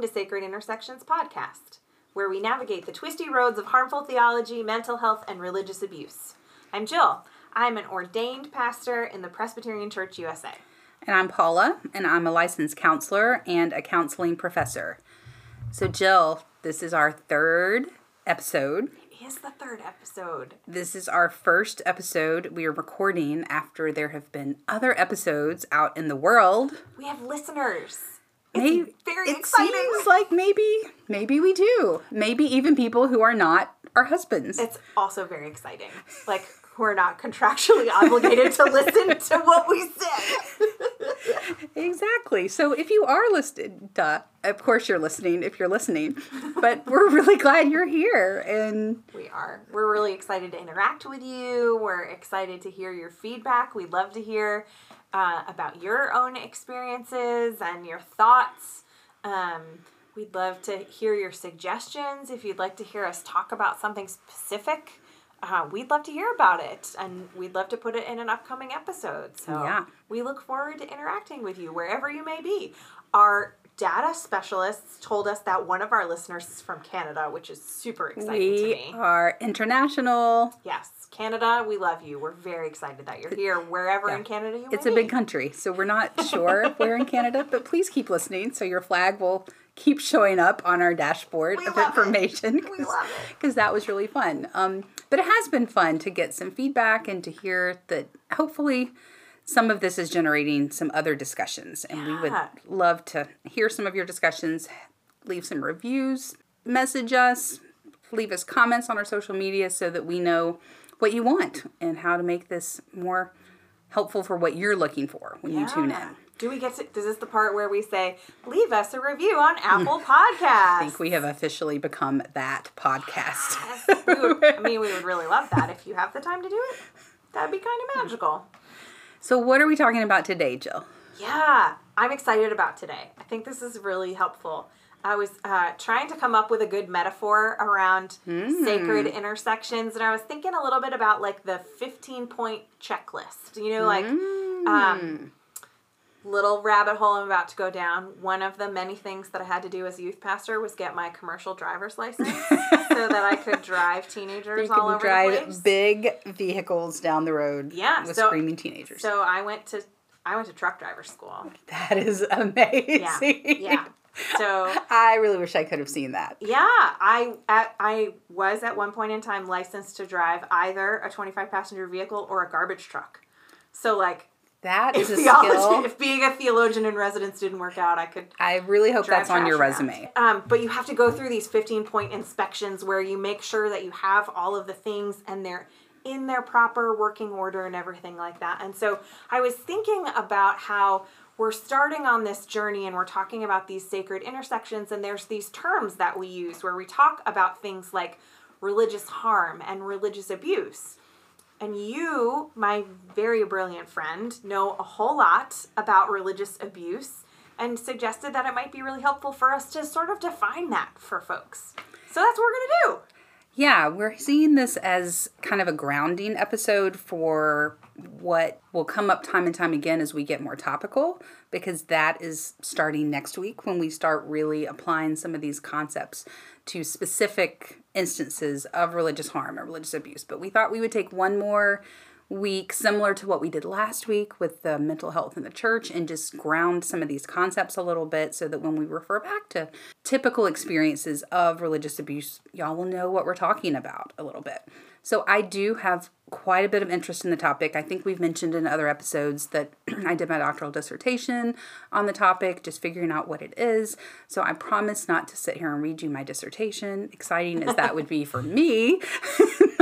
welcome to Sacred Intersections Podcast, where we navigate the twisty roads of harmful theology, mental health, and religious abuse. I'm Jill. I'm an ordained pastor in the Presbyterian Church USA. And I'm Paula, and I'm a licensed counselor and a counseling professor. So, Jill, this is our third episode. It is the third episode. This is our first episode we are recording after there have been other episodes out in the world. We have listeners. It's Maybe, very it exciting. seems like maybe, maybe we do. Maybe even people who are not our husbands. It's also very exciting. Like, we're not contractually obligated to listen to what we say. Exactly. So if you are listening, duh, of course you're listening if you're listening, but we're really glad you're here. And We are. We're really excited to interact with you. We're excited to hear your feedback. We'd love to hear uh, about your own experiences and your thoughts. Um, we'd love to hear your suggestions. If you'd like to hear us talk about something specific, uh, we'd love to hear about it and we'd love to put it in an upcoming episode. So Yeah. we look forward to interacting with you wherever you may be. Our data specialists told us that one of our listeners is from Canada, which is super exciting to me. we are international. Yes, Canada, we love you. We're very excited that you're here, wherever in Canada you are. It's a big country, so we're not sure if we're in Canada, but please keep listening so your flag will keep showing up on our dashboard We of information. We love it. Because that was really fun. Um, but it has been fun to get some feedback and to hear that hopefully some of this is generating some other discussions. And we would love to hear some of your discussions. Leave some reviews, message us, leave us comments on our social media so that we know what you want and how to make this more helpful for what you're looking for when you tune in. Do we get to, is this the part where we say, leave us a review on Apple Podcasts? I think we have officially become that podcast. Yes, we would, I mean, we would really love that if you have the time to do it. That'd be kind of magical. So, what are we talking about today, Jill? Yeah, I'm excited about today. I think this is really helpful. I was uh, trying to come up with a good metaphor around sacred intersections, and I was thinking a little bit about like the 15 point checklist. You know, like um, little rabbit hole I'm about to go down. One of the many things that I had to do as a youth pastor was get my commercial driver's license so that I could drive teenagers all over drive the place. big vehicles down the road Yeah, with so- screaming teenagers. So I went to I went to truck driver school. that is amazing. Yeah, yeah. So I really wish I could have seen that. Yeah, I at, I was at one point in time licensed to drive either a 25 passenger vehicle or a garbage truck. So like That if, is a skill. if being a theologian in residence didn't work out, I could I really hope that's on your resume. Um, but you have to go through these 15 point inspections where you make sure that you have all of the things and they're in their proper working order and everything like that. And so I was thinking about how we're starting on this journey and we're talking about these sacred intersections and there's these terms that we use where we talk about things like religious harm and religious abuse. And you, my very brilliant friend, know a whole lot about religious abuse and suggested that it might be really helpful for us to sort of define that for folks. So that's what we're going to do. Yeah, we're seeing this as kind of a grounding episode for what will come up time and time again as we get more topical, because that is starting next week when we start really applying some of these concepts to specific instances of religious harm or religious abuse. But we thought we would take one more week, similar to what we did last week with the mental health in the church, and just ground some of these concepts a little bit so that when we refer back to typical experiences of religious abuse, y'all will know what we're talking about a little bit. So I do have quite a bit of interest in the topic. I think we've mentioned in other episodes that I did my doctoral dissertation on the topic, just figuring out what it is. So I promise not to sit here and read you my dissertation, exciting as that would be for me.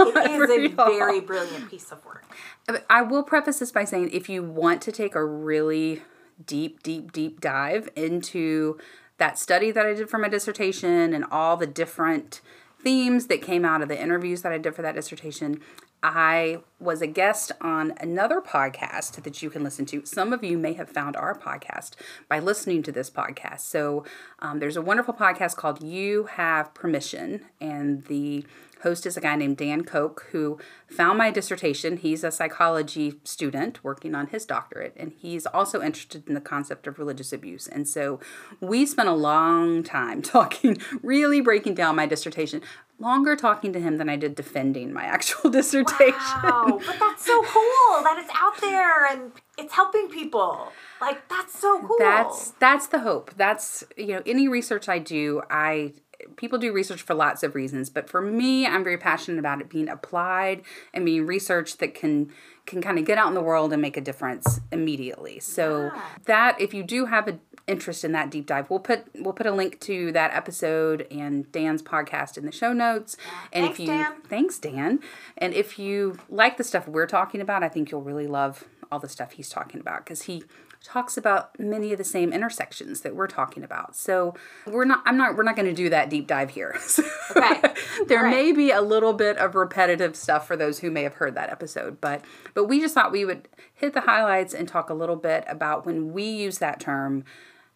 It is a very brilliant piece of work. Uh, I will preface this by saying if you want to take a really deep, deep, deep dive into that study that I did for my dissertation and all the different themes that came out of the interviews that I did for that dissertation, I was a guest on another podcast that you can listen to. Some of you may have found our podcast by listening to this podcast. So um, there's a wonderful podcast called You Have Permission, and the host is a guy named Dan Koch who found my dissertation. He's a psychology student working on his doctorate, and he's also interested in the concept of religious abuse. And so we spent a long time talking, really breaking down my dissertation. Longer talking to him than I did defending my actual dissertation. Wow, but that's so cool that it's out there and it's helping people. Like that's so cool. That's that's the hope. That's you know any research I do, I people do research for lots of reasons, but for me, I'm very passionate about it being applied and being research that can can kind of get out in the world and make a difference immediately. So Yeah. that if you do have an interest in that deep dive, we'll put we'll put a link to that episode and Dan's podcast in the show notes. And Thanks, if you Dan. thanks Dan, and if you like the stuff we're talking about, I think you'll really love all the stuff he's talking about because he talks about many of the same intersections that we're talking about. So we're not I'm not we're not going to do that deep dive here. Okay. there right. may be a little bit of repetitive stuff for those who may have heard that episode, but but we just thought we would hit the highlights and talk a little bit about when we use that term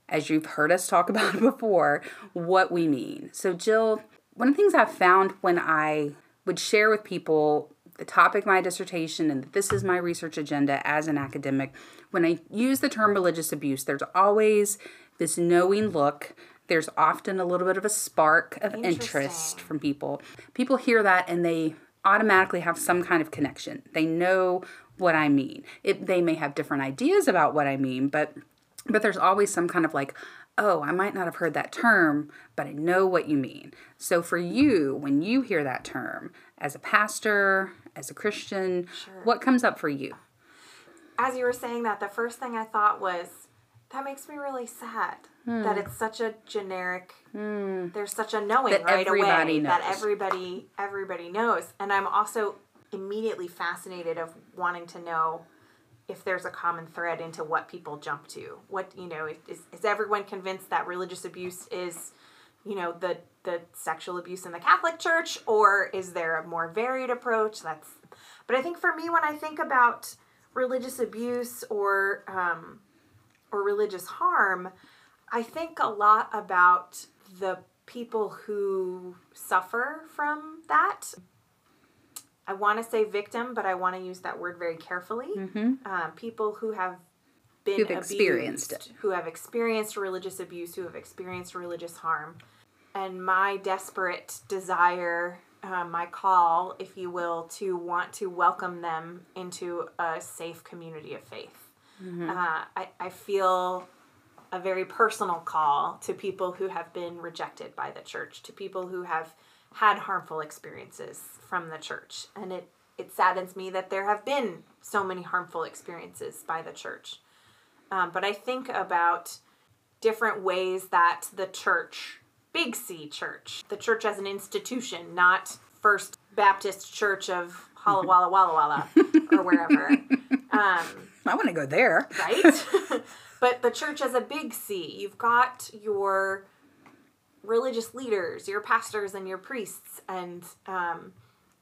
as you've heard us talk about before, what we mean. So Jill, one of the things I've found when I would share with people the topic of my dissertation and that this is my research agenda as an academic, when I use the term religious abuse, there's always this knowing look. There's often a little bit of a spark of interest from people. People hear that and they automatically have some kind of connection. They know what I mean. It, they may have different ideas about what I mean, but but there's always some kind of like, oh, I might not have heard that term, but I know what you mean. So for you, when you hear that term as a pastor, as a Christian, what comes up for you? As you were saying that, the first thing I thought was that makes me really sad hmm. that it's such a generic. Hmm. There's such a knowing That right everybody away that knows. everybody everybody knows, and I'm also immediately fascinated of wanting to know if there's a common thread into what people jump to. What you know is is everyone convinced that religious abuse is, you know, the the sexual abuse in the Catholic Church, or is there a more varied approach? That's, but I think for me, when I think about religious abuse or um, or religious harm, I think a lot about the people who suffer from that. I want to say victim, but I want to use that word very carefully. Um, people who have been Who've experienced abused, who have experienced religious abuse, who have experienced religious harm, and my desperate desire, uh, my call, if you will, to want to welcome them into a safe community of faith. Uh, I, I feel a very personal call to people who have been rejected by the church, to people who have had harmful experiences from the church. And it, it saddens me that there have been so many harmful experiences by the church. Um, but I think about different ways that the church, Big C church, the church as an institution, not First Baptist Church of Halla Walla Walla Walla or wherever. Um, I want to go there. right? but the church as a big C, you've got your religious leaders, your pastors, and your priests, and um,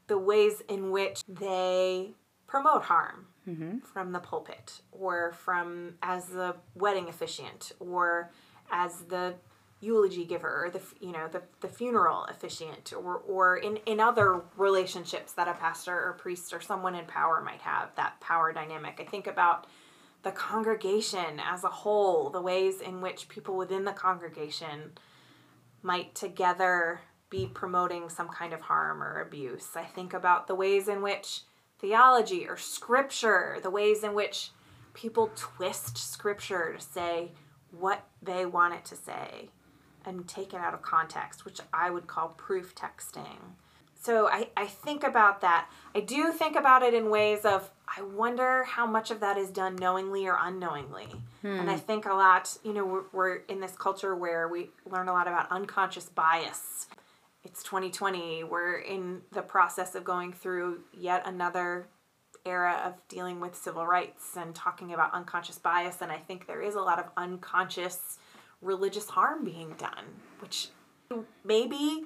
the ways in which they promote harm Mm-hmm. from the pulpit, or from as the wedding officiant, or as the eulogy giver, or the you know the, the funeral officiant, or or in in other relationships that a pastor or priest or someone in power might have that power dynamic. I think about the congregation as a whole, the ways in which people within the congregation might together be promoting some kind of harm or abuse. I think about the ways in which theology or scripture, the ways in which people twist scripture to say what they want it to say and take it out of context, which I would call proof texting. So I, I think about that. I do think about it in ways of I wonder how much of that is done knowingly or unknowingly. And I hmm. think a lot, you know, we're, we're in this culture where we learn a lot about unconscious bias. It's 2020. We're in the process of going through yet another era of dealing with civil rights and talking about unconscious bias. And I think there is a lot of unconscious religious harm being done, which maybe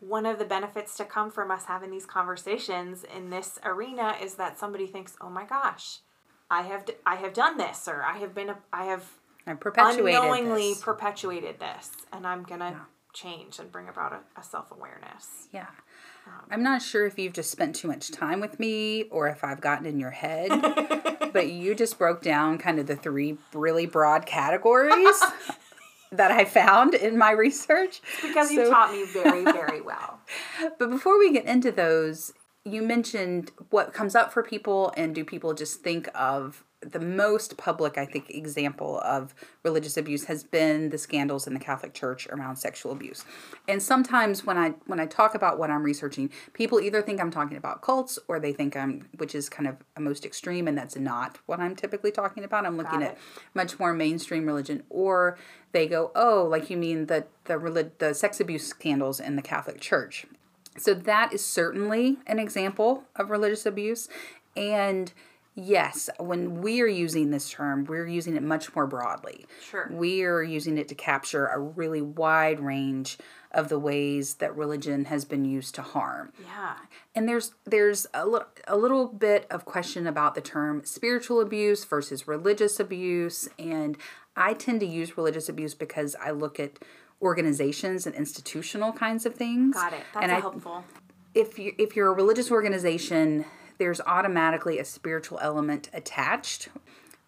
one of the benefits to come from us having these conversations in this arena is that somebody thinks, "Oh my gosh, I have d- I have done this, or I have been a, I have I perpetuated unknowingly this. perpetuated this, and I'm gonna change and bring about a, a self awareness. Yeah. Um, I'm not sure if you've just spent too much time with me or if I've gotten in your head, but you just broke down kind of the three really broad categories that I found in my research. Because you taught me very, very well. But before we get into those, you mentioned what comes up for people, and do people just think of the most public, I think, example of religious abuse has been the scandals in the Catholic Church around sexual abuse. And sometimes when I when I talk about what I'm researching, people either think I'm talking about cults or they think I'm, which is kind of a most extreme, and that's not what I'm typically talking about. I'm looking at much more mainstream religion, or they go, oh, like you mean the the relig- the sex abuse scandals in the Catholic Church. So that is certainly an example of religious abuse. And yes, when we are using this term, we're using it much more broadly. Sure. We are using it to capture a really wide range of the ways that religion has been used to harm. Yeah. And there's there's a little a little bit of question about the term spiritual abuse versus religious abuse and I tend to use religious abuse because I look at organizations and institutional kinds of things. Got it. That's and a I, helpful. if you if you're a religious organization, there's automatically a spiritual element attached,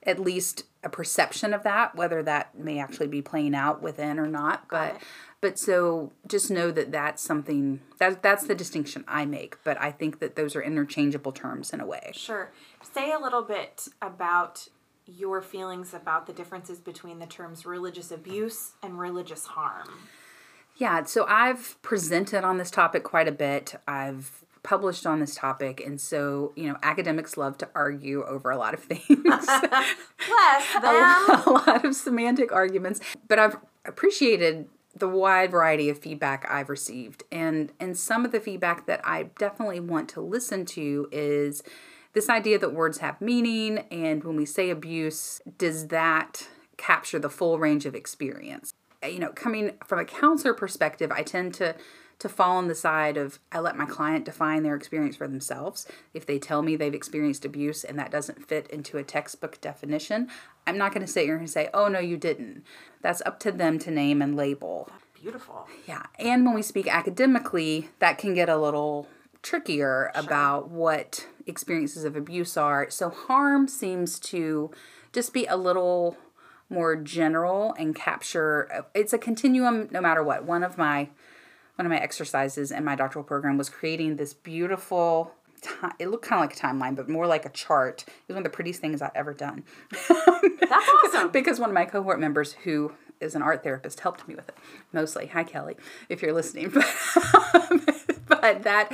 at least a perception of that, whether that may actually be playing out within or not. But but so just know that that's something that that's the distinction I make. But I think that those are interchangeable terms in a way. Sure. Say a little bit about your feelings about the differences between the terms religious abuse and religious harm. Yeah, so I've presented on this topic quite a bit. I've published on this topic, and so you know, academics love to argue over a lot of things. Bless them. a lot of semantic arguments, but I've appreciated the wide variety of feedback I've received. And and some of the feedback that I definitely want to listen to is this idea that words have meaning and when we say abuse, does that capture the full range of experience? You know, coming from a counselor perspective, I tend to to fall on the side of I let my client define their experience for themselves. If they tell me they've experienced abuse and that doesn't fit into a textbook definition, I'm not going to sit here and say, "Oh no, you didn't." That's up to them to name and label. Beautiful. Yeah. And when we speak academically, that can get a little trickier about what experiences of abuse are. So harm seems to just be a little more general and capture it's a continuum no matter what. One of my one of my exercises in my doctoral program was creating this beautiful it looked kind of like a timeline but more like a chart. It was one of the prettiest things I've ever done. That's awesome. because one of my cohort members who is an art therapist helped me with it mostly hi kelly if you're listening but that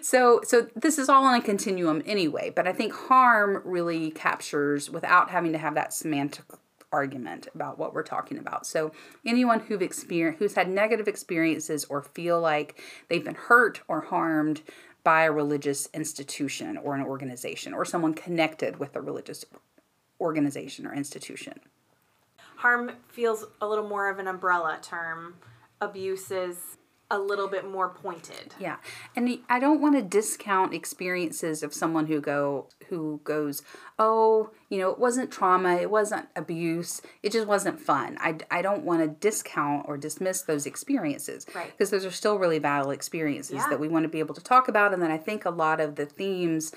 so so this is all on a continuum anyway but i think harm really captures without having to have that semantic argument about what we're talking about so anyone who've experienced who's had negative experiences or feel like they've been hurt or harmed by a religious institution or an organization or someone connected with a religious organization or institution Harm feels a little more of an umbrella term. Abuse is a little bit more pointed. Yeah, and I don't want to discount experiences of someone who go who goes, oh, you know, it wasn't trauma, it wasn't abuse, it just wasn't fun. I, I don't want to discount or dismiss those experiences, Right. Because those are still really valid experiences Yeah. that we want to be able to talk about, and then I think a lot of the themes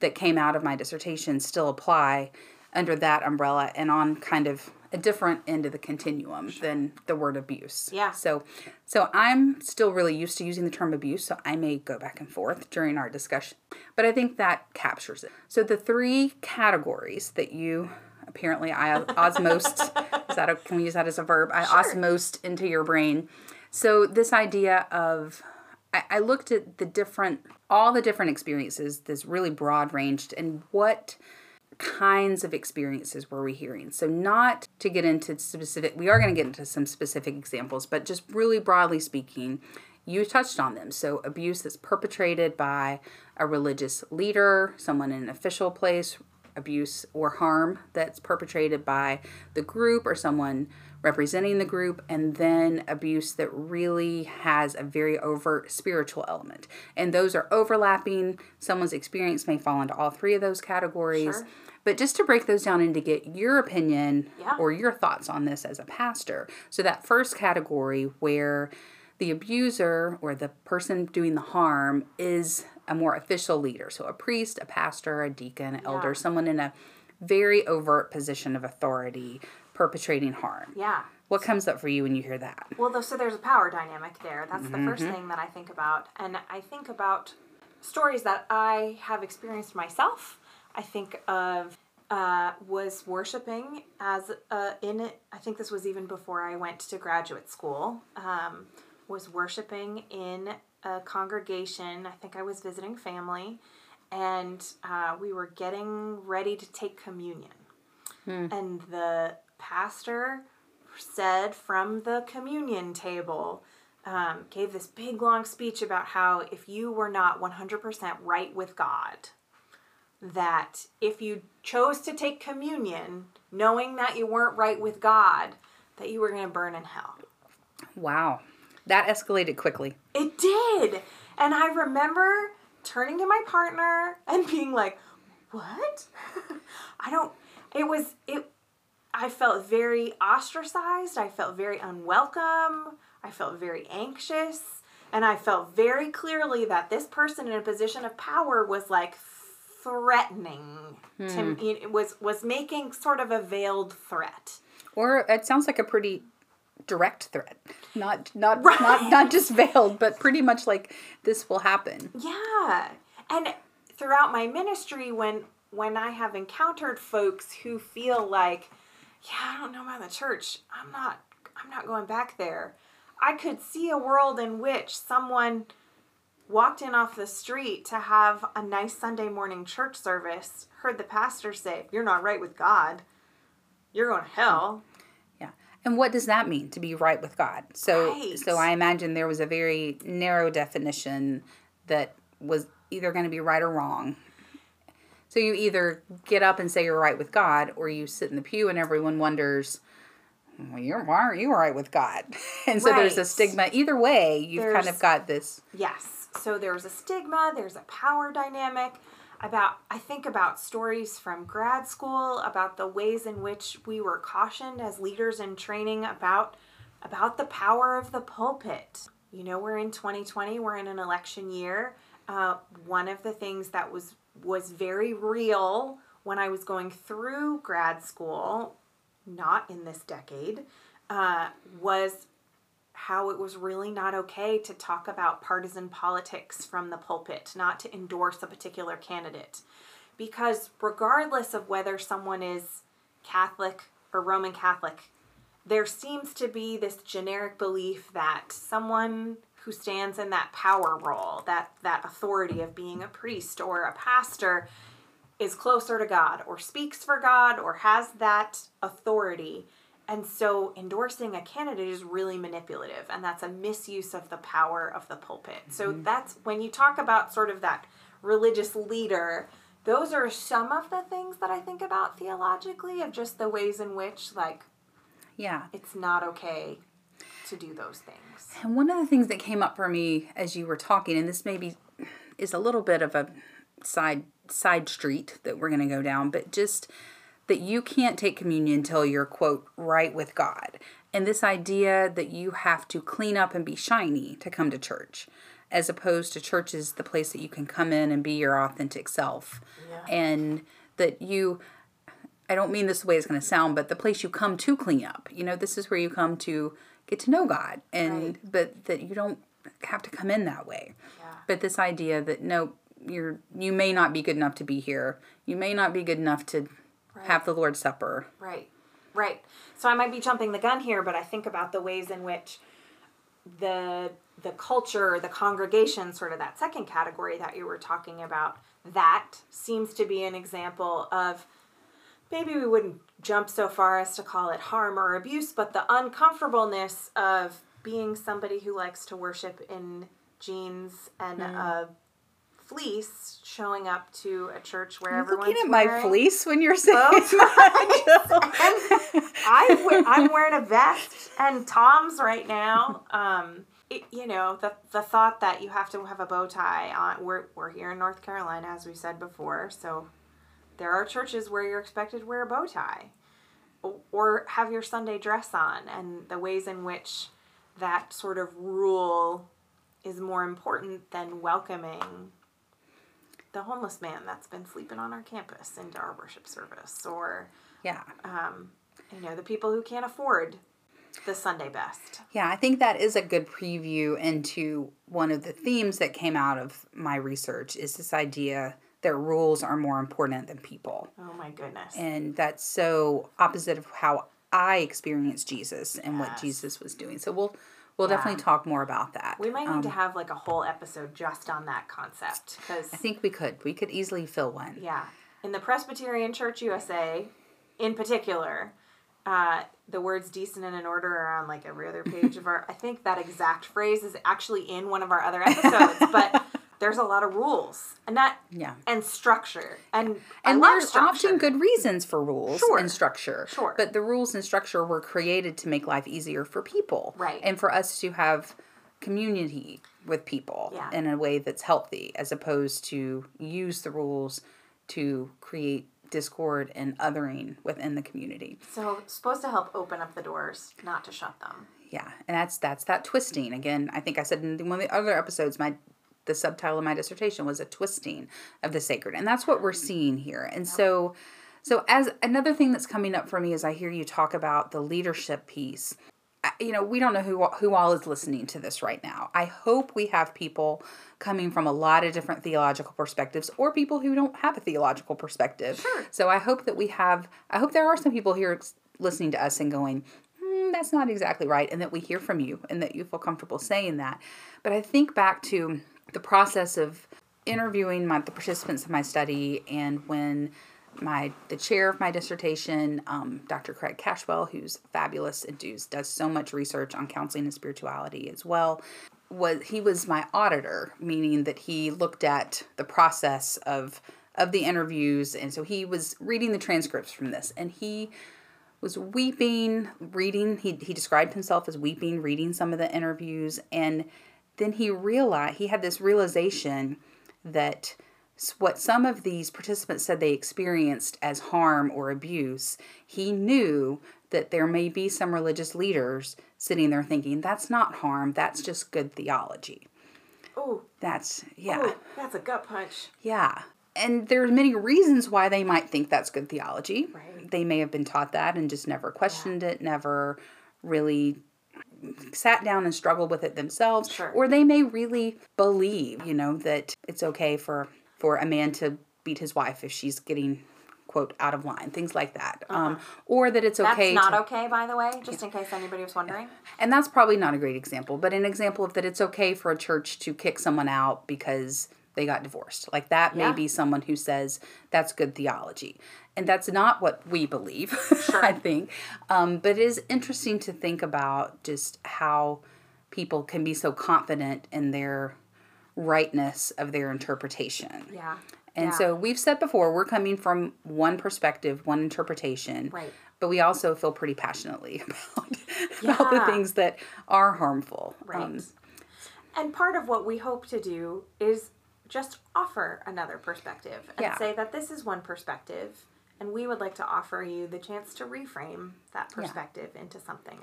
that came out of my dissertation still apply under that umbrella and on kind of a different end of the continuum than the word abuse. Yeah. So so I'm still really used to using the term abuse, so I may go back and forth during our discussion. But I think that captures it. So the three categories that you apparently I osmosed is that a, can we use that as a verb? I osmosed into your brain. So this idea of I, I looked at the different all the different experiences, this really broad ranged, and what kinds of experiences were we hearing? So, not to get into specific, we are going to get into some specific examples, but just really broadly speaking, you touched on them. So, abuse that's perpetrated by a religious leader, someone in an official place, abuse or harm that's perpetrated by the group or someone representing the group, and then abuse that really has a very overt spiritual element. And those are overlapping. Someone's experience may fall into all three of those categories. Sure. But just to break those down and to get your opinion Yeah. or your thoughts on this as a pastor. So, that first category where the abuser or the person doing the harm is a more official leader. So a priest, a pastor, a deacon, elder, Yeah. someone in a very overt position of authority perpetrating harm. Yeah. What comes up for you when you hear that? Well, though, so there's a power dynamic there. That's the first thing that I think about. And I think about stories that I have experienced myself. I think of uh, was worshiping as uh, in I think this was even before I went to graduate school. Um, was worshiping in a congregation. I think I was visiting family, and uh, we were getting ready to take communion. And the pastor said from the communion table, um, gave this big long speech about how if you were not 100% right with God, that if you chose to take communion knowing that you weren't right with God, that you were going to burn in hell. Wow. That escalated quickly. It did. And I remember turning to my partner and being like, "What?" I don't it was it I felt very ostracized. I felt very unwelcome. I felt very anxious, and I felt very clearly that this person in a position of power was like threatening to hmm. me. It was was making sort of a veiled threat. Or it sounds like a pretty direct threat. Not not not not just veiled, but pretty much like this will happen. Yeah. And throughout my ministry when when I have encountered folks who feel like, yeah, I don't know about the church. I'm not I'm not going back there. I could see a world in which someone walked in off the street to have a nice Sunday morning church service, heard the pastor say, "You're not right with God. You're going to hell." Yeah. And what does that mean to be right with God? So Right. so I imagine there was a very narrow definition that was either going to be right or wrong. So you either get up and say you're right with God or you sit in the pew and everyone wonders well, you're, why aren't you right with God? And so there's a stigma. Either way, you've kind of got this. Yes. So there's a stigma, there's a power dynamic about I think about stories from grad school about the ways in which we were cautioned as leaders in training about about the power of the pulpit. You know, we're in 2020, we're in an election year. Uh, one of the things that was was very real when I was going through grad school, not in this decade, uh, was how it was really not okay to talk about partisan politics from the pulpit, not to endorse a particular candidate. Because regardless of whether someone is Catholic or Roman Catholic, there seems to be this generic belief that someone who stands in that power role, that that authority of being a priest or a pastor is closer to God or speaks for God or has that authority. And so endorsing a candidate is really manipulative, and that's a misuse of the power of the pulpit. So mm-hmm. that's when you talk about sort of that religious leader, those are some of the things that I think about theologically of just the ways in which, like, Yeah. it's not okay to do those things. And one of the things that came up for me as you were talking, and this maybe is a little bit of a side side street that we're going to go down, but just that you can't take communion until you're quote right with God, and this idea that you have to clean up and be shiny to come to church, as opposed to church is the place that you can come in and be your authentic self, Yeah. and that you I don't mean this the way it's going to sound, but the place you come to clean up. You know, this is where you come to get to know God, and Right. but that you don't have to come in that way. Yeah. But this idea that no, you're you may not be good enough to be here. You may not be good enough to have the Lord's Supper. Right, right. So I might be jumping the gun here, but I think about the ways in which the the culture, the congregation, sort of that second category that you were talking about, that seems to be an example of maybe we wouldn't jump so far as to call it harm or abuse, but the uncomfortableness of being somebody who likes to worship in jeans and a fleece showing up to a church where everyone's Looking at my fleece when you're saying that. and I I'm wearing a vest and Tom's right now. Um, it, you know the the thought that you have to have a bow tie on. We're we're here in North Carolina, as we said before, so there are churches where you're expected to wear a bow tie, or have your Sunday dress on, and the ways in which that sort of rule is more important than welcoming the homeless man that's been sleeping on our campus into our worship service or Yeah. um, you know the people who can't afford the sunday best Yeah, I think that is a good preview into one of the themes that came out of my research is this idea that rules are more important than people. oh my goodness And that's so opposite of how I experienced Jesus and what Jesus was doing. So we'll we'll Yeah. definitely talk more about that. we might need Um, to have like a whole episode just on that concept because I think we could. We could easily fill one. Yeah. In the Presbyterian Church USA, in particular, uh, the words decent and in order are on like every other page of our. I think that exact phrase is actually in one of our other episodes, but there's a lot of rules and not Yeah. and structure and And there's structure. often good reasons for rules Sure. and structure. Sure. But the rules and structure were created to make life easier for people. Right. And for us to have community with people Yeah. in a way that's healthy as opposed to use the rules to create discord and othering within the community. So supposed to help open up the doors, not to shut them. Yeah. And that's that's that twisting. Again, I think I said in one of the other episodes my the subtitle of my dissertation was a twisting of the sacred. And that's what we're seeing here. And so so as another thing that's coming up for me is I hear you talk about the leadership piece, I- you know, we don't know who who all is listening to this right now. I hope we have people coming from a lot of different theological perspectives or people who don't have a theological perspective. Sure. So I hope that we have I hope there are some people here listening to us and going, "Hmm, that's not exactly right and that we hear from you and that you feel comfortable saying that. But I think back to the process of interviewing my the participants of my study and when my the chair of my dissertation, um, Dr. Craig Cashwell, who's fabulous and does does so much research on counseling and spirituality as well, was he was my auditor, meaning that he looked at the process of of the interviews, and so he was reading the transcripts from this, and he was weeping, reading. He he described himself as weeping, reading some of the interviews, and then he realized he had this realization that what some of these participants said they experienced as harm or abuse, he knew that there may be some religious leaders sitting there thinking that's not harm, that's just good theology. Oh, That's yeah. oh, that's a gut punch. Yeah. And there's many reasons why they might think that's good theology. Right. They may have been taught that and just never questioned it, never really sat down and struggled with it themselves. Sure. Or they may really believe, you know, that it's okay for for a man to beat his wife if she's getting quote out of line, things like that. Um, or that it's okay That's not to, okay, by the way, just in case anybody was wondering. and that's probably not a great example, but an example of that it's okay for a church to kick someone out because they got divorced. Like that Yeah. may be someone who says that's good theology. And that's not what we believe, I think. Um, but it is interesting to think about just how people can be so confident in their rightness of their interpretation. Yeah. And yeah. so we've said before, we're coming from one perspective, one interpretation. Right. But we also feel pretty passionately about, about the things that are harmful. Right. Um, and part of what we hope to do is just offer another perspective and Yeah. say that this is one perspective, and we would like to offer you the chance to reframe that perspective into something.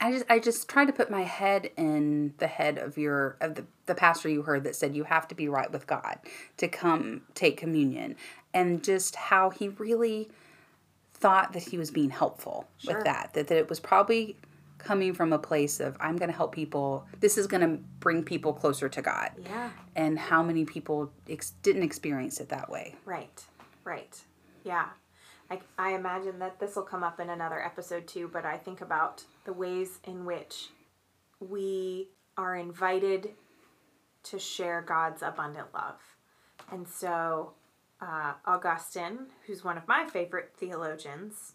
I just I just try to put my head in the head of your of the, the pastor you heard that said you have to be right with God to come take communion and just how he really thought that he was being helpful Sure. with that that, that it was probably coming from a place of I'm going to help people this is going to bring people closer to God Yeah. and how many people ex- didn't experience it that way Right. Right. Yeah. I, I imagine that this will come up in another episode too, but I think about the ways in which we are invited to share God's abundant love. And so, uh, Augustine, who's one of my favorite theologians,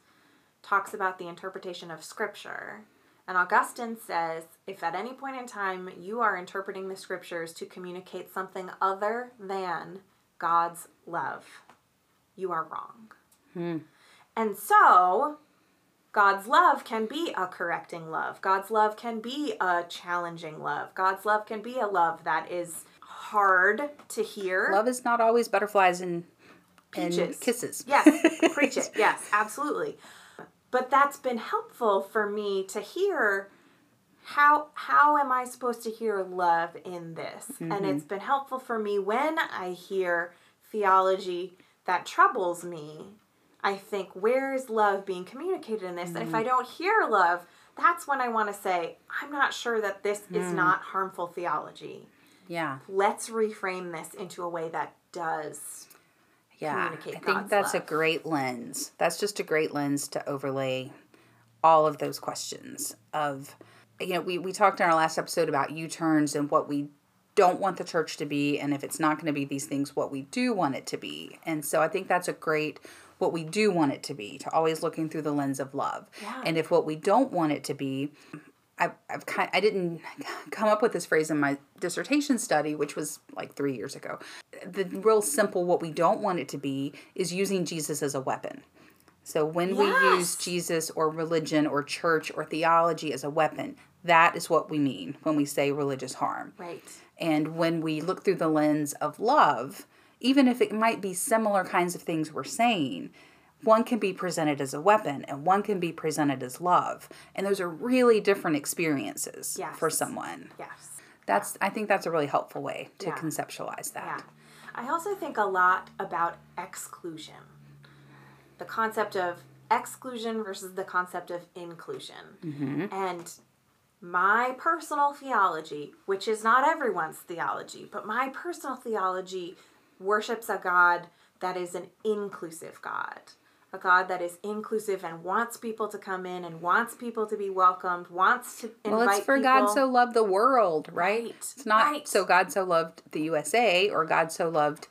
talks about the interpretation of Scripture. And Augustine says if at any point in time you are interpreting the Scriptures to communicate something other than God's love, you are wrong. Hmm. And so, God's love can be a correcting love. God's love can be a challenging love. God's love can be a love that is hard to hear. love is not always butterflies and and kisses Yes, preach it. Yes, absolutely. But that's been helpful for me to hear how how am I supposed to hear love in this? Mm-hmm. And it's been helpful for me when I hear theology that troubles me. I think, where is love being communicated in this? And Mm-hmm. if I don't hear love, that's when I want to say, I'm not sure that this Mm. is not harmful theology. Yeah. Let's reframe this into a way that does. Yeah. communicate I think God's that's a great lens. That's just a great lens to overlay all of those questions of you know, we, we talked in our last episode about U-turns and what we don't want the church to be and if it's not going to be these things what we do want it to be. And so I think that's a great what we do want it to be, to always looking through the lens of love. Yeah. And if what we don't want it to be, I, I've kind I didn't come up with this phrase in my dissertation study, which was like three years ago. The real simple, what we don't want it to be, is using Jesus as a weapon. So when we use Jesus or religion or church or theology as a weapon, that is what we mean when we say religious harm. Right. And when we look through the lens of love, even if it might be similar kinds of things we're saying, one can be presented as a weapon and one can be presented as love. And those are really different experiences Yes. for someone. Yes. That's I think that's a really helpful way to Yeah. conceptualize that. Yeah. I also think a lot about exclusion. The concept of exclusion versus the concept of inclusion. Mm-hmm. And my personal theology, which is not everyone's theology, but my personal theology worships a God that is an inclusive God. A God that is inclusive and wants people to come in and wants people to be welcomed, wants to invite Well, it's for people. God so loved the world, right? Right, It's not right. so God so loved the USA or God so loved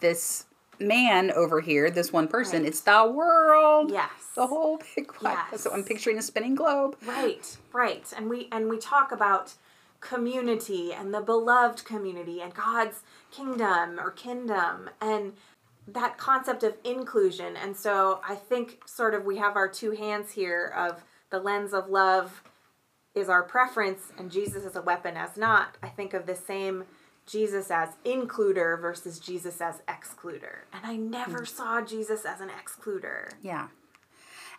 this man over here, this one person. Right. It's the world. Yes. The whole big Yes. So I'm picturing a spinning globe. Right, right. And we and we talk about community and the beloved community and God's kingdom or kingdom and that concept of inclusion. And so I think sort of we have our two hands here of the lens of love is our preference and Jesus as a weapon as not. I think of the same Jesus as includer versus Jesus as excluder. And I never hmm. saw Jesus as an excluder. Yeah.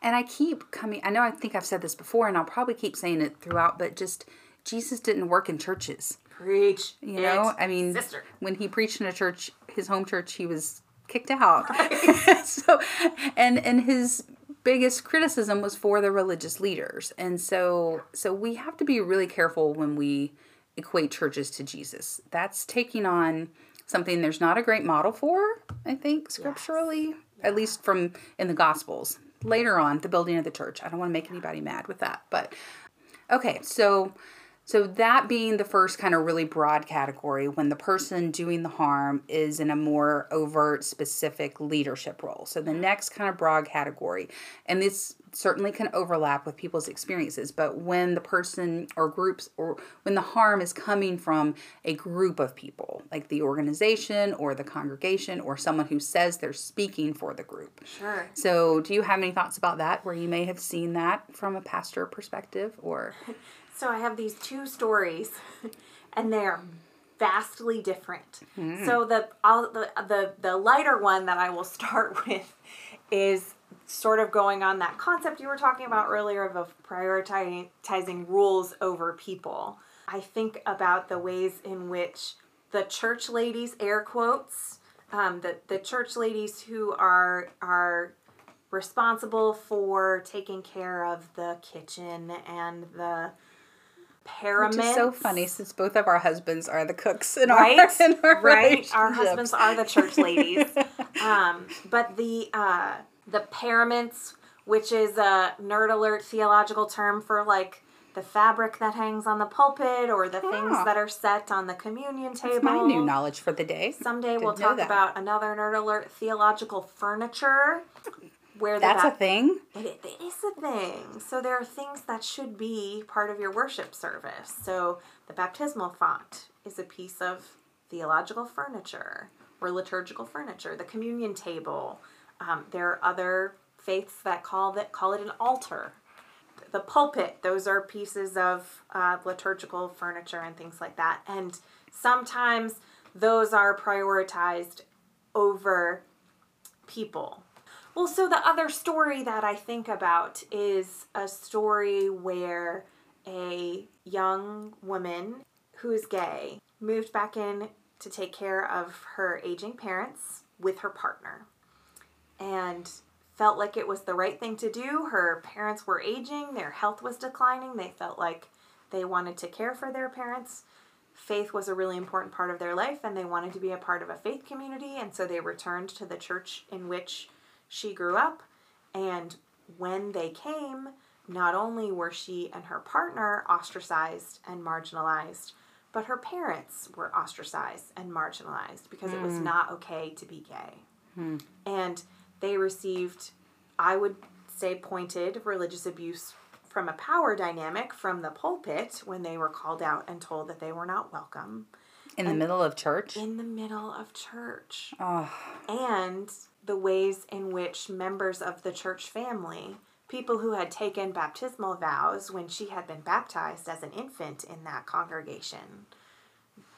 And I keep coming, I know I think I've said this before, and I'll probably keep saying it throughout, but just Jesus didn't work in churches. Preach. You know, it, I mean, sister. when he preached in a church, his home church, he was kicked out. so, and and his biggest criticism was for the religious leaders, and so so we have to be really careful when we equate churches to Jesus. That's taking on something there's not a great model for. I think scripturally, at least from in the Gospels. Later on, the building of the church. I don't want to make anybody mad with that, but Okay, so so that being the first kind of really broad category when the person doing the harm is in a more overt specific leadership role. So the next kind of broad category and this certainly can overlap with people's experiences, but when the person or groups or when the harm is coming from a group of people, like the organization or the congregation or someone who says they're speaking for the group. Sure. So, do you have any thoughts about that where you may have seen that from a pastor perspective or So I have these two stories, and they are vastly different. So the, I'll, the the the lighter one that I will start with is sort of going on that concept you were talking about earlier of, of prioritizing rules over people. I think about the ways in which the church ladies, air quotes, um, the the church ladies who are are responsible for taking care of the kitchen and the paraments. Which is so funny since both of our husbands are the cooks in right? our in our right. Our husbands are the church ladies. um, but the uh, the paraments, which is a nerd alert theological term for like the fabric that hangs on the pulpit or the things Ah. that are set on the communion table. That's my new knowledge for the day. Someday we'll Didn't know talk that. about another nerd alert theological furniture. Where That's a thing. it, it is a thing. So there are things that should be part of your worship service. So the baptismal font is a piece of theological furniture or liturgical furniture. The communion table. Um, there are other faiths that call that call it an altar. The pulpit. Those are pieces of uh, liturgical furniture and things like that. And sometimes those are prioritized over people. Well, so the other story that I think about is a story where a young woman who's gay moved back in to take care of her aging parents with her partner and felt like it was the right thing to do. Her parents were aging, their health was declining, they felt like they wanted to care for their parents. Faith was a really important part of their life, and they wanted to be a part of a faith community, and so they returned to the church in which she grew up. And when they came, not only were she and her partner ostracized and marginalized, but her parents were ostracized and marginalized because it was hmm. not okay to be gay. Hmm. And they received, I would say, pointed religious abuse from a power dynamic from the pulpit when they were called out and told that they were not welcome In the middle of church. in the middle of church. Oh, And the ways in which members of the church family, people who had taken baptismal vows when she had been baptized as an infant in that congregation,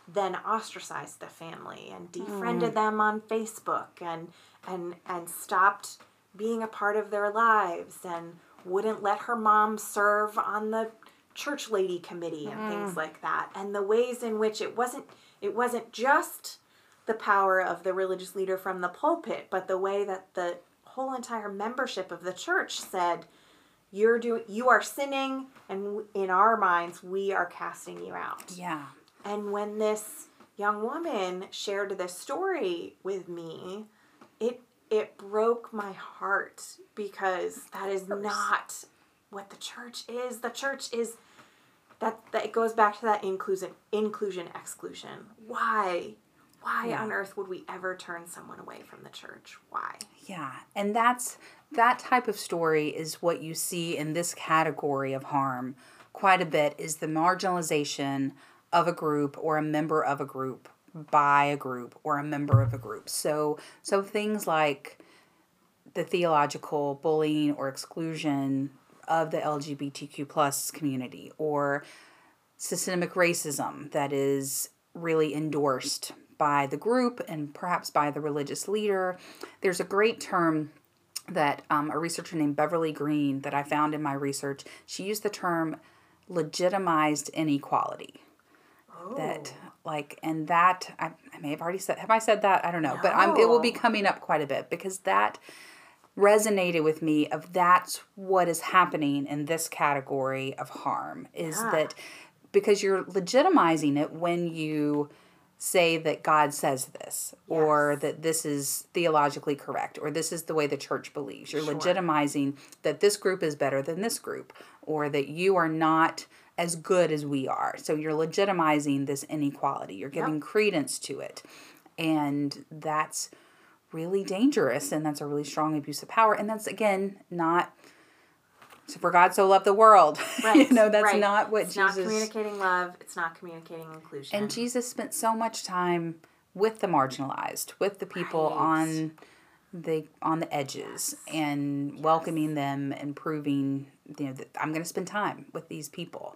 then ostracized the family and hmm. defriended them on Facebook and and and stopped being a part of their lives and wouldn't let her mom serve on the church lady committee and things hmm. like that. And the ways in which it wasn't it wasn't just the power of the religious leader from the pulpit but the way that the whole entire membership of the church said you're doing you are sinning and in our minds we are casting you out yeah. and when this young woman shared this story with me, it it broke my heart because that is not what the church is. The church is that that it goes back to that inclusion inclusion exclusion. Why? Why Yeah. on earth would we ever turn someone away from the church? Why? Yeah, and that's that type of story is what you see in this category of harm quite a bit is the marginalization of a group or a member of a group by a group or a member of a group. So so things like the theological bullying or exclusion of the LGBTQ plus community or systemic racism that is really endorsed by the group and perhaps by the religious leader. There's a great term that um, a researcher named Beverly Greene that I found in my research. She used the term legitimized inequality. That like and that I, I may have already said have I said that I don't know but I'm it will be coming up quite a bit because that resonated with me of that's what is happening in this category of harm is Yeah. that because you're legitimizing it when you say that God says this or that this is theologically correct or this is the way the church believes. You're Sure. legitimizing that this group is better than this group or that you are not as good as we are. So you're legitimizing this inequality. You're giving credence to it. And that's really dangerous and that's a really strong abuse of power and that's again not so for God so loved the world. Right. you know, that's right. not what it's Jesus not communicating love. It's not communicating inclusion. and Jesus spent so much time with the marginalized, with the people Right. on the on the edges and welcoming them and proving you know that I'm going to spend time with these people.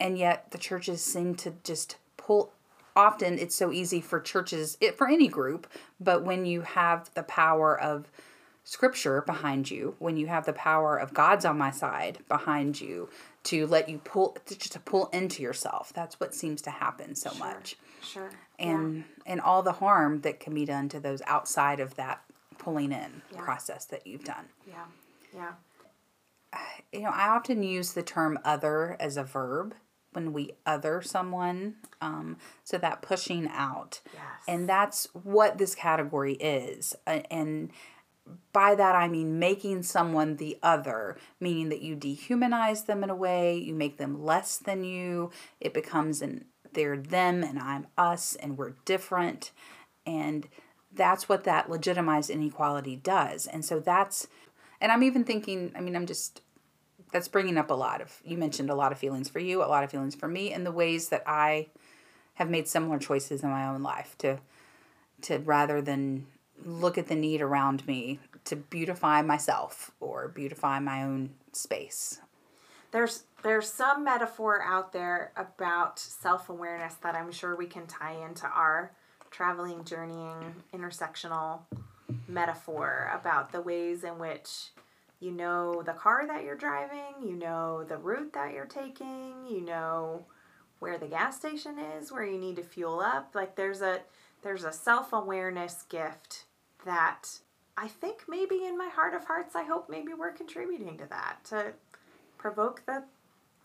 And yet the churches seem to just pull often it's so easy for churches it, for any group, but when you have the power of scripture behind you, when you have the power of God's on my side behind you to let you pull to, just to pull into yourself. That's what seems to happen so much. Sure. And and all the harm that can be done to those outside of that pulling in Yeah. process that you've done. yeah. Yeah. You know, I often use the term other as a verb when we other someone. Um, so that pushing out. Yes. And that's what this category is. Uh, And by that I mean making someone the other, meaning that you dehumanize them in a way, you make them less than you. It becomes an they're them and I'm us and we're different. And that's what that legitimized inequality does. And so that's and I'm even thinking, I mean, I'm just that's bringing up a lot of you mentioned a lot of feelings for you, a lot of feelings for me and the ways that I have made similar choices in my own life to to rather than look at the need around me to beautify myself or beautify my own space. There's there's some metaphor out there about self-awareness that I'm sure we can tie into our traveling, journeying, intersectional metaphor about the ways in which you know the car that you're driving, you know the route that you're taking, you know where the gas station is, where you need to fuel up. Like there's a there's a self-awareness gift that I think maybe in my heart of hearts I hope maybe we're contributing to that to provoke the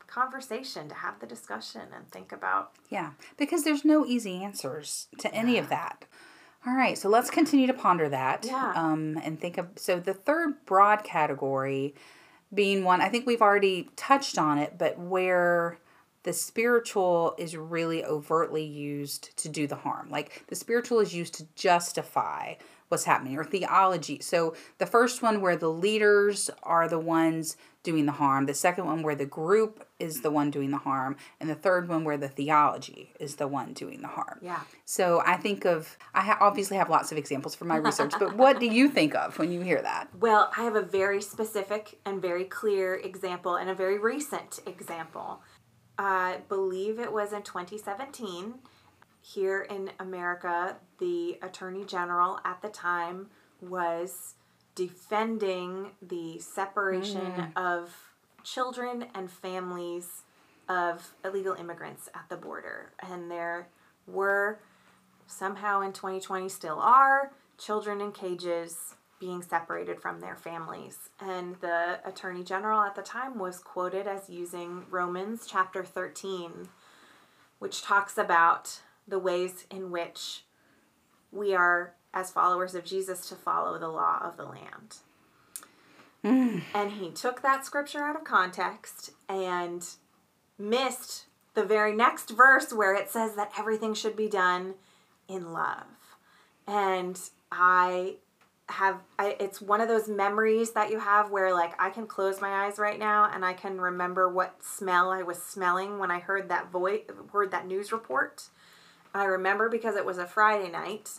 conversation, to have the discussion and think about Yeah, because there's no easy answers to any of that. All right, so let's continue to ponder that. Yeah. Um, and think of so the third broad category being one I think we've already touched on it, but where the spiritual is really overtly used to do the harm. Like the spiritual is used to justify what's happening or theology. So the first one where the leaders are the ones doing the harm, the second one where the group is the one doing the harm, and the third one where the theology is the one doing the harm. Yeah. So I think of I ha- obviously have lots of examples from my research, but what do you think of when you hear that? Well, I have a very specific and very clear example and a very recent example. I believe it was in 2017. Here in America, the Attorney General at the time was defending the separation mm. of children and families of illegal immigrants at the border. And there were somehow in 2020 still are children in cages being separated from their families. And the attorney general at the time was quoted as using Romans chapter 13, which talks about the ways in which we are, as followers of Jesus, to follow the law of the land. Mm. And he took that scripture out of context and missed the very next verse where it says that everything should be done in love. And I have I, it's one of those memories that you have where like I can close my eyes right now and I can remember what smell I was smelling when I heard that voice heard that news report. I remember because it was a Friday night.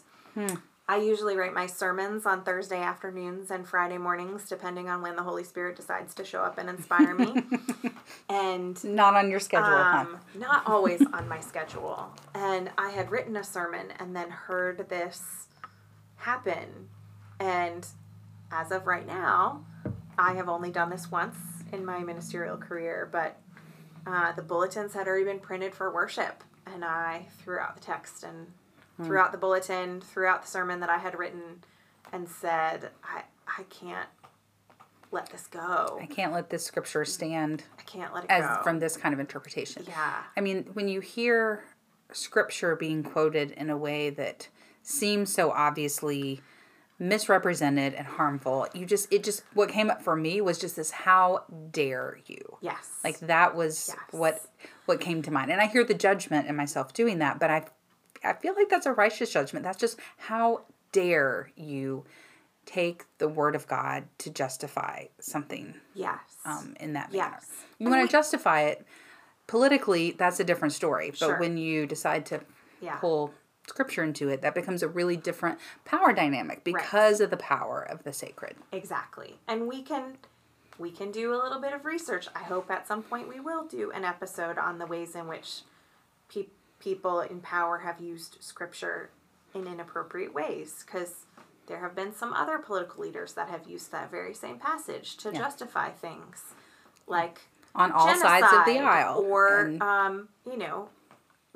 I usually write my sermons on Thursday afternoons and Friday mornings, depending on when the Holy Spirit decides to show up and inspire me. and Not on your schedule, huh? um, not always on my schedule. And I had written a sermon and then heard this happen. And as of right now, I have only done this once in my ministerial career, but uh, the bulletins had already been printed for worship. And I threw out the text and hmm. threw out the bulletin, threw out the sermon that I had written, and said, I, I can't let this go. I can't let this scripture stand I can't let it as go. from this kind of interpretation. yeah. I mean, when you hear scripture being quoted in a way that seems so obviously misrepresented and harmful, you just it just what came up for me was just this how dare you? Yes. Like that was Yes. what what came to mind. And I hear the judgment in myself doing that, but I I feel like that's a righteous judgment. That's just how dare you take the word of God to justify something yes. um, in that manner. Yes. You want to justify it politically, that's a different story. But Sure. when you decide to Yeah. pull scripture into it, that becomes a really different power dynamic because of the power of the sacred. Exactly. And we can we can do a little bit of research. I hope at some point we will do an episode on the ways in which pe- people in power have used scripture in inappropriate ways because there have been some other political leaders that have used that very same passage to justify things like On all sides of the aisle. or And- um, you know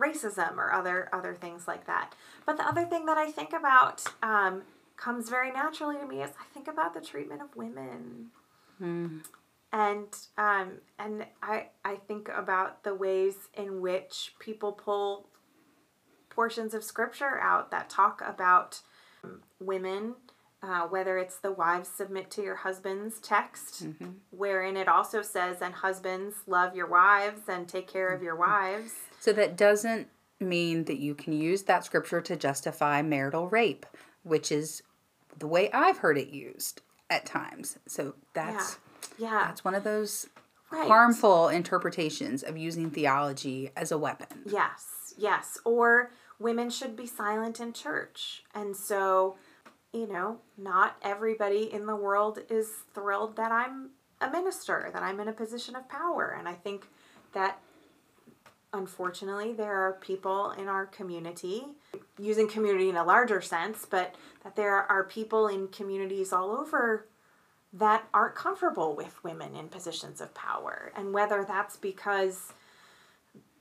racism or other other things like that. But the other thing that i think about um, comes very naturally to me is i think about the treatment of women. And um, and I, I think about the ways in which people pull portions of scripture out that talk about um, women uh, whether it's the wives submit to your husbands text, wherein it also says, and husbands love your wives and take care of your wives. So that doesn't mean that you can use that scripture to justify marital rape, which is the way I've heard it used at times. So that's Yeah. that's one of those Right. harmful interpretations of using theology as a weapon. Yes, yes. Or women should be silent in church. And so, you know, not everybody in the world is thrilled that I'm a minister, that I'm in a position of power. And I think that unfortunately there are people in our community, using community in a larger sense, but that there are people in communities all over that aren't comfortable with women in positions of power. And whether that's because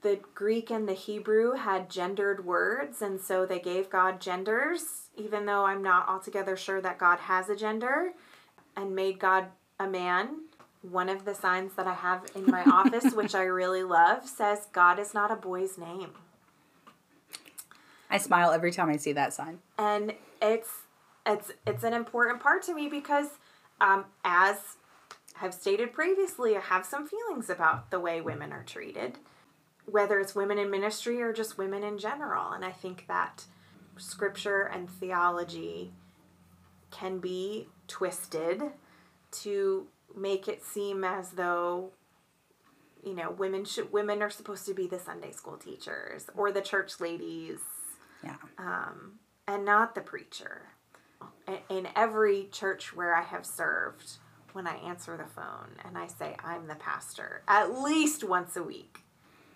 the Greek and the Hebrew had gendered words, and so they gave God genders, even though I'm not altogether sure that God has a gender, and made God a man. One of the signs that I have in my office, which I really love, says God is not a boy's name. I smile every time I see that sign. And it's it's it's an important part to me because um, as I've stated previously, I have some feelings about the way women are treated whether it's women in ministry or just women in general. And I think that scripture and theology can be twisted to make it seem as though you know women should women are supposed to be the sunday school teachers or the church ladies. Yeah. Um, and not the preacher. In every church where i have served when i answer the phone and i say i'm the pastor at least once a week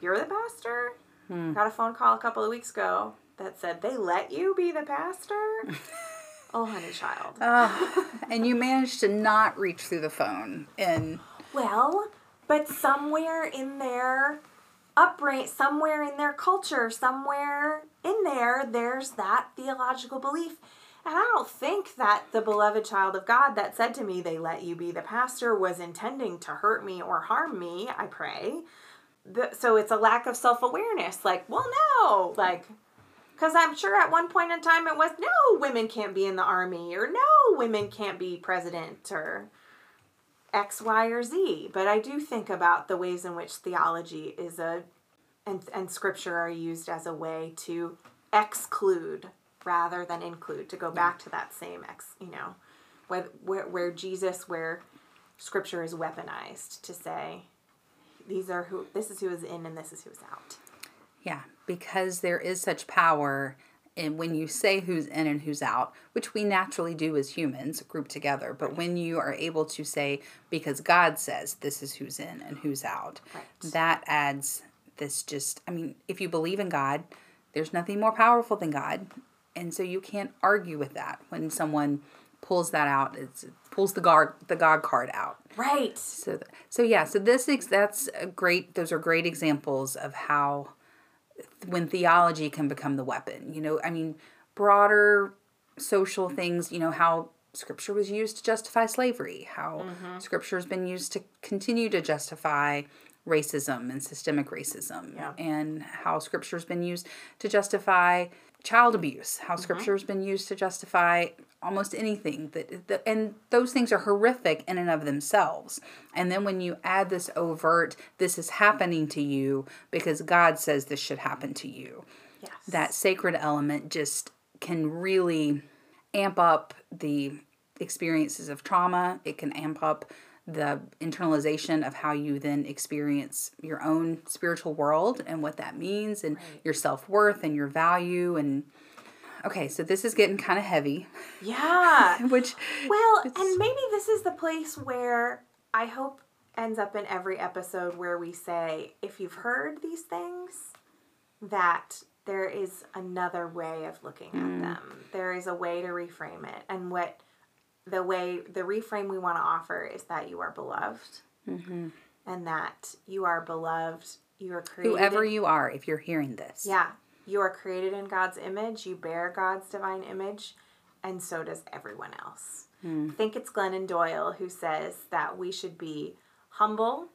you're the pastor? Hmm. Got a phone call a couple of weeks ago that said they let you be the pastor. oh, honey child. Uh, and you managed to not reach through the phone and. Well, but somewhere in their upbringing, somewhere in their culture, somewhere in there, there's that theological belief. And I don't think that the beloved child of God that said to me, they let you be the pastor, was intending to hurt me or harm me, I pray the, so it's a lack of self-awareness like well no like because i'm sure at one point in time it was no women can't be in the army or no women can't be president or x y or z. But i do think about the ways in which theology is a and, and scripture are used as a way to exclude rather than include to go back to that same ex you know where, where, where jesus where scripture is weaponized to say these are who this is who is in and this is who's out. Yeah, because there is such power and when you say who's in and who's out, which we naturally do as humans, group together. But when you are able to say, because God says this is who's in and who's out, right. that adds this just, I mean, if you believe in God, there's nothing more powerful than God. And so you can't argue with that when someone pulls that out. It's, it pulls the God the God card out. Right. So so yeah. So this ex- that's a great. Those are great examples of how when theology can become the weapon. You know, I mean, broader social things. You know how scripture was used to justify slavery. How mm-hmm. scripture has been used to continue to justify racism and systemic racism yeah. and how scripture has been used to justify child abuse how mm-hmm. scripture has been used to justify almost anything that, that and those things are horrific in and of themselves and then when you add this overt this is happening to you because god says this should happen to you yes. that sacred element just can really amp up the experiences of trauma it can amp up the internalization of how you then experience your own spiritual world and what that means and right. your self-worth and your value and okay, so this is getting kind of heavy. Yeah. Which well, and maybe this is the place where I hope ends up in every episode where we say if you've heard these things that there is another way of looking at mm. them. There is a way to reframe it. And what the way the reframe we want to offer is that you are beloved. Mm-hmm. And that you are beloved. You are created. Whoever you are, if you're hearing this. Yeah. You are created in God's image, you bear God's divine image, and so does everyone else. Hmm. I think it's Glennon Doyle who says that we should be humble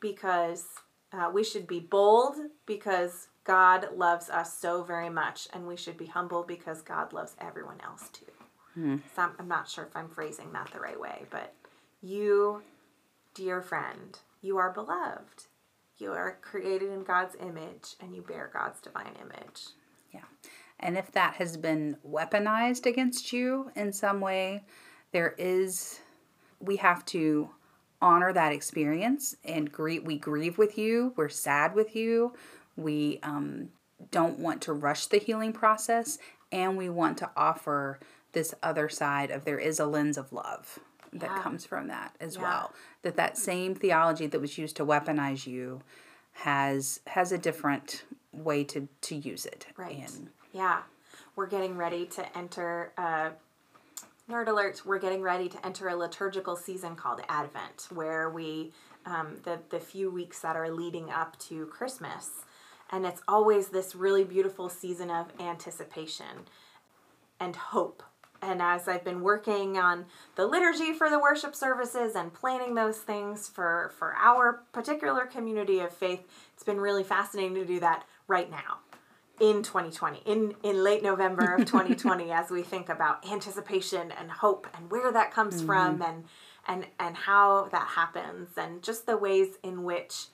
because uh, we should be bold because God loves us so very much, and we should be humble because God loves everyone else too. Hmm. So I'm, I'm not sure if I'm phrasing that the right way, but you, dear friend, you are beloved. You are created in God's image and you bear God's divine image. Yeah. And if that has been weaponized against you in some way, there is, we have to honor that experience and grieve. We grieve with you. We're sad with you. We um, don't want to rush the healing process. And we want to offer this other side of there is a lens of love that yeah. comes from that as yeah. well. That that same theology that was used to weaponize you has has a different way to to use it. Right. And, yeah, we're getting ready to enter a nerd alert, we're getting ready to enter a liturgical season called Advent, where we, um, the, the few weeks that are leading up to Christmas, and it's always this really beautiful season of anticipation and hope. And as I've been working on the liturgy for the worship services and planning those things for, for our particular community of faith, it's been really fascinating to do that right now in 2020 in in late november of 2020 as we think about anticipation and hope and where that comes mm-hmm. from and and and how that happens and just the ways in which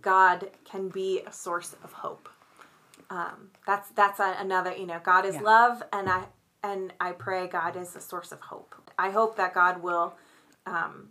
god can be a source of hope um, that's that's a, another you know god is yeah. love and i and i pray god is a source of hope. I hope that god will um,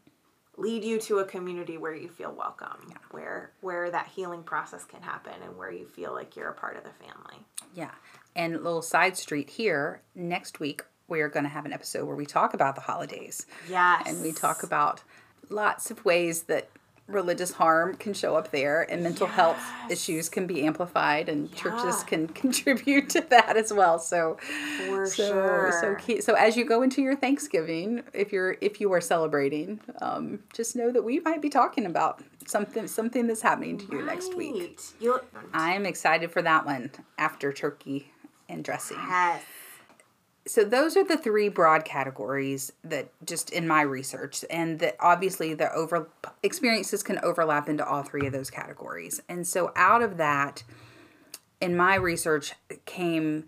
lead you to a community where you feel welcome yeah. where where that healing process can happen and where you feel like you're a part of the family. Yeah. And little side street here next week we're going to have an episode where we talk about the holidays. Yes. And we talk about lots of ways that religious harm can show up there and mental yes. health issues can be amplified and yeah. churches can contribute to that as well so for so, sure so key, so as you go into your thanksgiving if you're if you are celebrating um, just know that we might be talking about something something that's happening to you right. next week You'll, i'm excited for that one after turkey and dressing yes so those are the three broad categories that just in my research and that obviously the over experiences can overlap into all three of those categories. And so out of that in my research came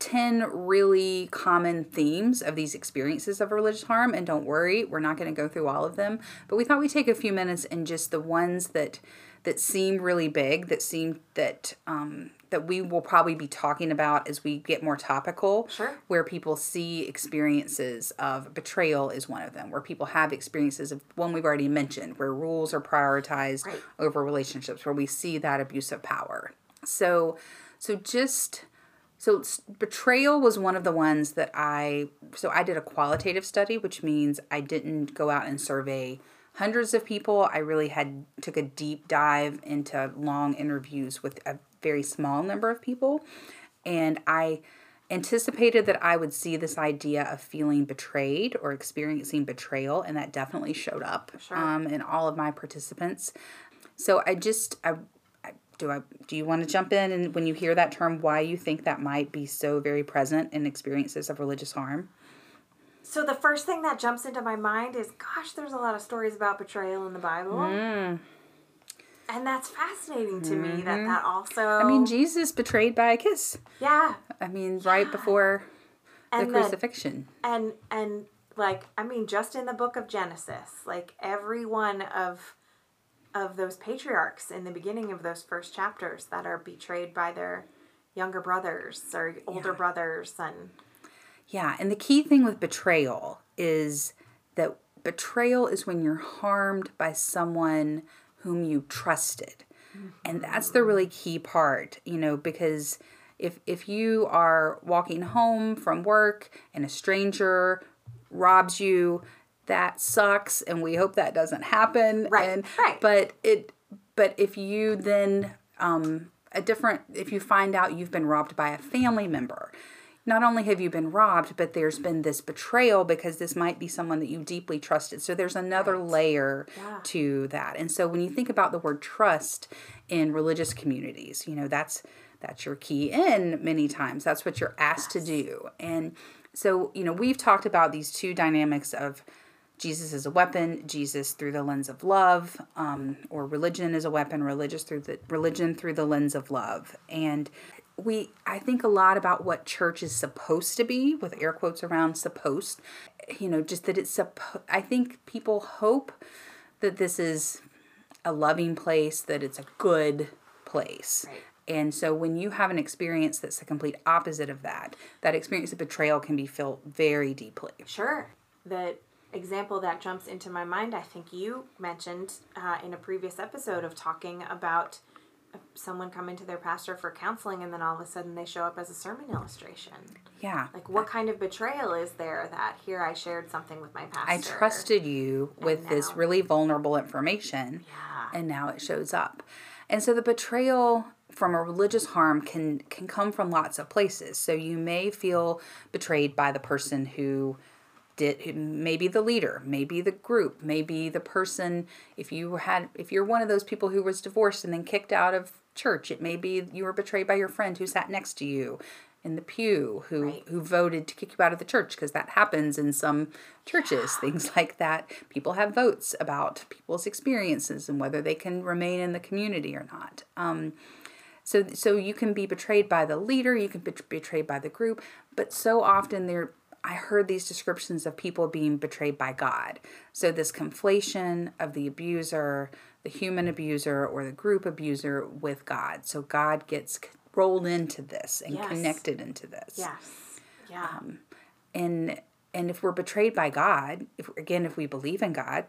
10 really common themes of these experiences of religious harm and don't worry we're not going to go through all of them but we thought we'd take a few minutes and just the ones that that seem really big that seem that um, that we will probably be talking about as we get more topical. Sure. Where people see experiences of betrayal is one of them. Where people have experiences of one we've already mentioned, where rules are prioritized right. over relationships, where we see that abuse of power. So, so just so betrayal was one of the ones that I so I did a qualitative study, which means I didn't go out and survey hundreds of people. I really had took a deep dive into long interviews with a very small number of people. And I anticipated that I would see this idea of feeling betrayed or experiencing betrayal, and that definitely showed up sure. um, in all of my participants. So I just, I, I, do I do you want to jump in and when you hear that term, why you think that might be so very present in experiences of religious harm? So the first thing that jumps into my mind is, gosh, there's a lot of stories about betrayal in the Bible. Mm and that's fascinating to mm-hmm. me that mm-hmm. that also i mean jesus betrayed by a kiss yeah i mean right before and the crucifixion the, and and like i mean just in the book of genesis like every one of of those patriarchs in the beginning of those first chapters that are betrayed by their younger brothers or older yeah. brothers and yeah and the key thing with betrayal is that betrayal is when you're harmed by someone whom you trusted. Mm-hmm. And that's the really key part, you know, because if if you are walking home from work and a stranger robs you, that sucks and we hope that doesn't happen. Right. And, right. But it but if you then um a different if you find out you've been robbed by a family member not only have you been robbed, but there's been this betrayal because this might be someone that you deeply trusted. So there's another right. layer yeah. to that. And so when you think about the word trust in religious communities, you know, that's that's your key in many times. That's what you're asked yes. to do. And so, you know, we've talked about these two dynamics of Jesus as a weapon, Jesus through the lens of love, um, or religion as a weapon, religious through the religion through the lens of love. And we I think a lot about what church is supposed to be with air quotes around supposed you know just that it's supposed I think people hope that this is a loving place that it's a good place. Right. and so when you have an experience that's the complete opposite of that that experience of betrayal can be felt very deeply. Sure. The example that jumps into my mind I think you mentioned uh, in a previous episode of talking about someone coming to their pastor for counseling and then all of a sudden they show up as a sermon illustration. Yeah. Like what kind of betrayal is there that here I shared something with my pastor? I trusted you with now, this really vulnerable information. Yeah. And now it shows up. And so the betrayal from a religious harm can can come from lots of places. So you may feel betrayed by the person who did maybe the leader maybe the group maybe the person. If you had if you're one of those people who was divorced and then kicked out of church it may be you were betrayed by your friend who sat next to you in the pew who Right. who voted to kick you out of the church because that happens in some churches things like that. People have votes about people's experiences and whether they can remain in the community or not. Um, so so you can be betrayed by the leader you can be betrayed by the group but so often there i heard these descriptions of people being betrayed by god so this conflation of the abuser the human abuser or the group abuser with god so god gets rolled into this and Yes. connected into this Yes. Yeah. Um, and and if we're betrayed by god if again if we believe in god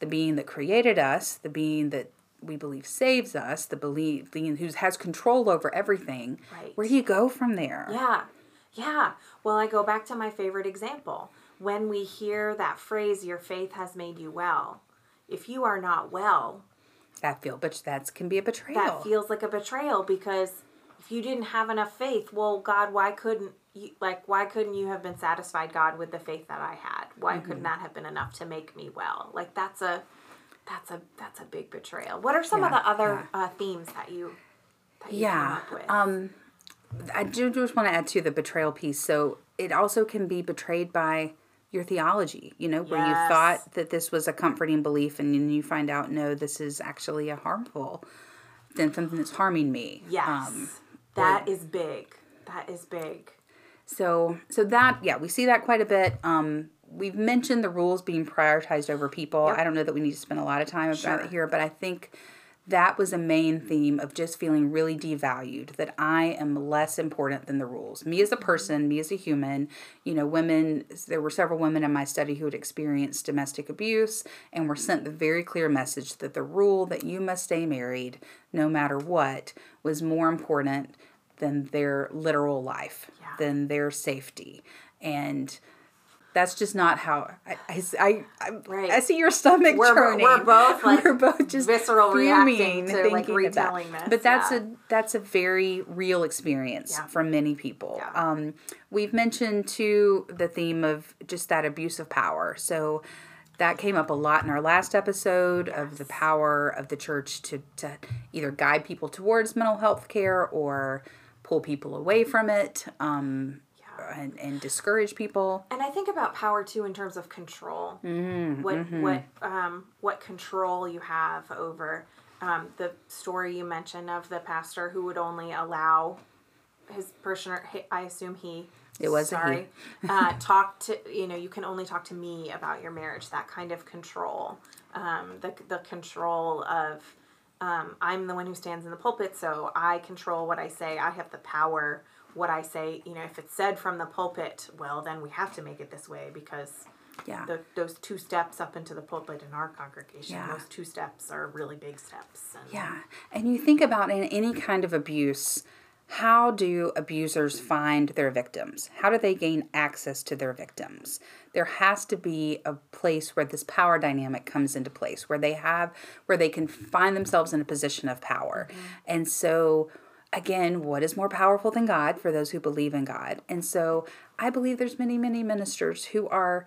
the being that created us the being that we believe saves us the believe being who has control over everything Right. where do you go from there Yeah. Yeah. Well, I go back to my favorite example. When we hear that phrase, your faith has made you well, if you are not well, that feel but that can be a betrayal that feels like a betrayal because if you didn't have enough faith, well, God, why couldn't you, like, why couldn't you have been satisfied, God, with the faith that I had? Why Mm-hmm. couldn't that have been enough to make me well? Like, that's a, that's a, that's a big betrayal. What are some of the other uh, themes that you, that you Yeah, come up with? um, I do just want to add to the betrayal piece. So it also can be betrayed by your theology, you know, where you thought that this was a comforting belief and then you find out, no, this is actually a harmful, then something that's harming me. yes. Um, that is big. That is big. so, so that, yeah, we see that quite a bit. Um, we've mentioned the rules being prioritized over people. Yep. I don't know that we need to spend a lot of time about Sure. it here, but I think that was a main theme of just feeling really devalued that I am less important than the rules. Me as a person, me as a human, you know, women, there were several women in my study who had experienced domestic abuse and were sent the very clear message that the rule that you must stay married no matter what was more important than their literal life, Yeah. than their safety. And that's just not how I, I, I, I, Right. I see your stomach We're- churning. we're both, like, we're both just visceral reacting to, like, that. retelling this, But that's yeah. a that's a very real experience Yeah. for many people. Yeah. Um, we've mentioned too the theme of just that abuse of power. So that came up a lot in our last episode of the power of the church to, to either guide people towards mental health care or pull people away from it um, and, and discourage people. And I think about power too in terms of control. Mm-hmm, what what um, what control you have over um, the story you mentioned of the pastor who would only allow his parishioner. I assume he. It was sorry. uh, talk to you know you can only talk to me about your marriage. That kind of control. Um, the the control of. Um, I'm the one who stands in the pulpit, so I control what I say. I have the power. What I say, you know, if it's said from the pulpit, well, then we have to make it this way because Yeah. the, those two steps up into the pulpit in our congregation, Yeah. those two steps are really big steps. And Yeah. And you think about in any kind of abuse, how do abusers find their victims? How do they gain access to their victims? There has to be a place where this power dynamic comes into place, where they have where they can find themselves in a position of power. Mm-hmm. And so again, what is more powerful than God for those who believe in God? And so I believe there's many, many ministers who are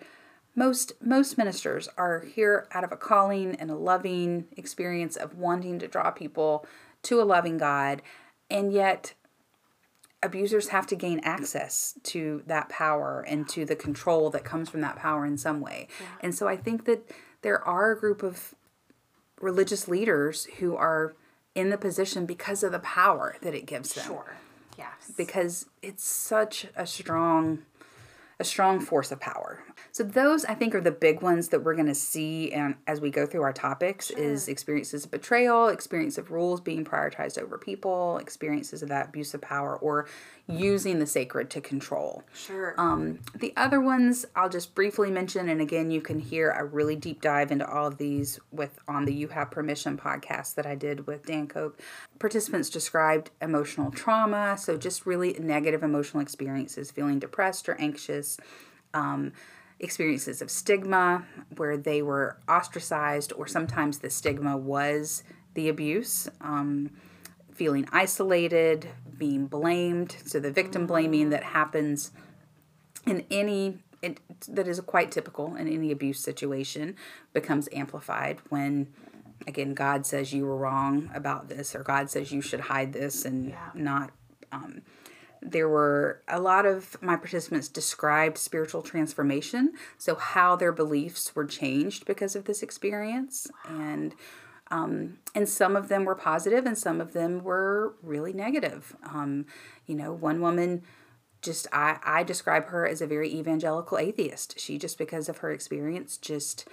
most most ministers are here out of a calling and a loving experience of wanting to draw people to a loving God and yet abusers have to gain access to that power and to the control that comes from that power in some way. And so I think that there are a group of religious leaders who are in the position because of the power that it gives them Sure. Yes. because it's such a strong a strong force of power. So those I think are the big ones that we're going to see and as we go through our topics is experiences of betrayal, experience of rules being prioritized over people, experiences of that abuse of power or using the sacred to control. Sure. Um, the other ones I'll just briefly mention, and again, you can hear a really deep dive into all of these with on the You Have Permission podcast that I did with Dan Koch. Participants described emotional trauma, so just really negative emotional experiences, feeling depressed or anxious. Um, experiences of stigma where they were ostracized, or sometimes the stigma was the abuse. Um, feeling isolated, being blamed. So the victim blaming that happens in any it, that is quite typical in any abuse situation becomes amplified when again god says you were wrong about this or god says you should hide this and Yeah. not um, there were a lot of my participants described spiritual transformation so how their beliefs were changed because of this experience. And um, and some of them were positive and some of them were really negative. Um, you know one woman just I, I describe her as a very evangelical atheist. She just because of her experience just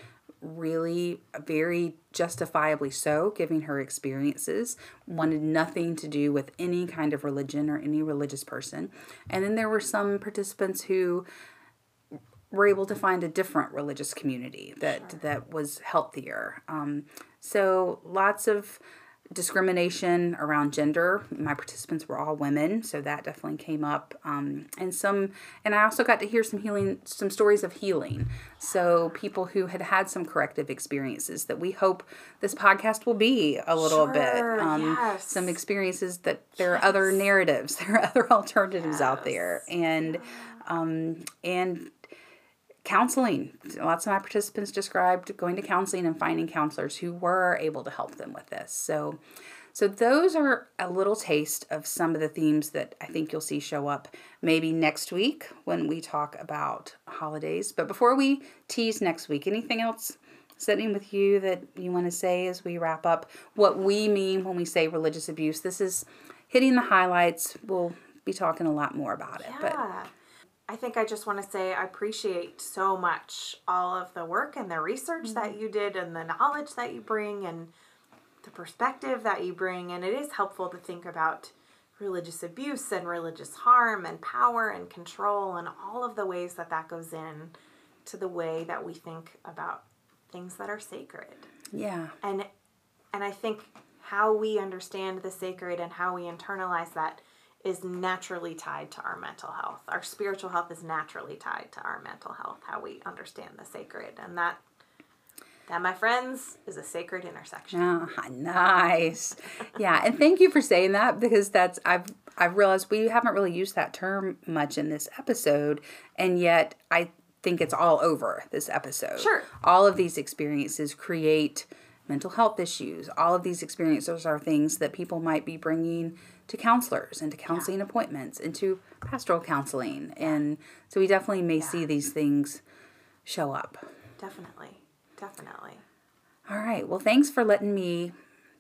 really very justifiably so giving her experiences wanted nothing to do with any kind of religion or any religious person. And then there were some participants who were able to find a different religious community that that was healthier. Um, so lots of discrimination around gender. My participants were all women, so that definitely came up. Um, and some, and I also got to hear some healing, some stories of healing. So people who had had some corrective experiences that we hope this podcast will be a little bit. Sure, Um, yes. Some experiences that there are other narratives, there are other alternatives out there, and um, and counseling. Lots of my participants described going to counseling and finding counselors who were able to help them with this. So, so those are a little taste of some of the themes that I think you'll see show up maybe next week when we talk about holidays. But before we tease next week, anything else sitting with you that you want to say as we wrap up what we mean when we say religious abuse? This is hitting the highlights. We'll be talking a lot more about it. But Yeah. I think I just want to say I appreciate so much all of the work and the research Mm-hmm. that you did and the knowledge that you bring and the perspective that you bring. And it is helpful to think about religious abuse and religious harm and power and control and all of the ways that that goes in to the way that we think about things that are sacred yeah. and and i think how we understand the sacred and how we internalize that is naturally tied to our mental health our spiritual health is naturally tied to our mental health how we understand the sacred and that that my friends is a sacred intersection Ah, nice. Yeah, and thank you for saying that because that's I've I've realized we haven't really used that term much in this episode, and yet I think it's all over this episode. Sure. All of these experiences create mental health issues. All of these experiences are things that people might be bringing to counselors and to counseling appointments and to pastoral counseling. And so we definitely may see these things show up. definitely definitely All right. Well, thanks for letting me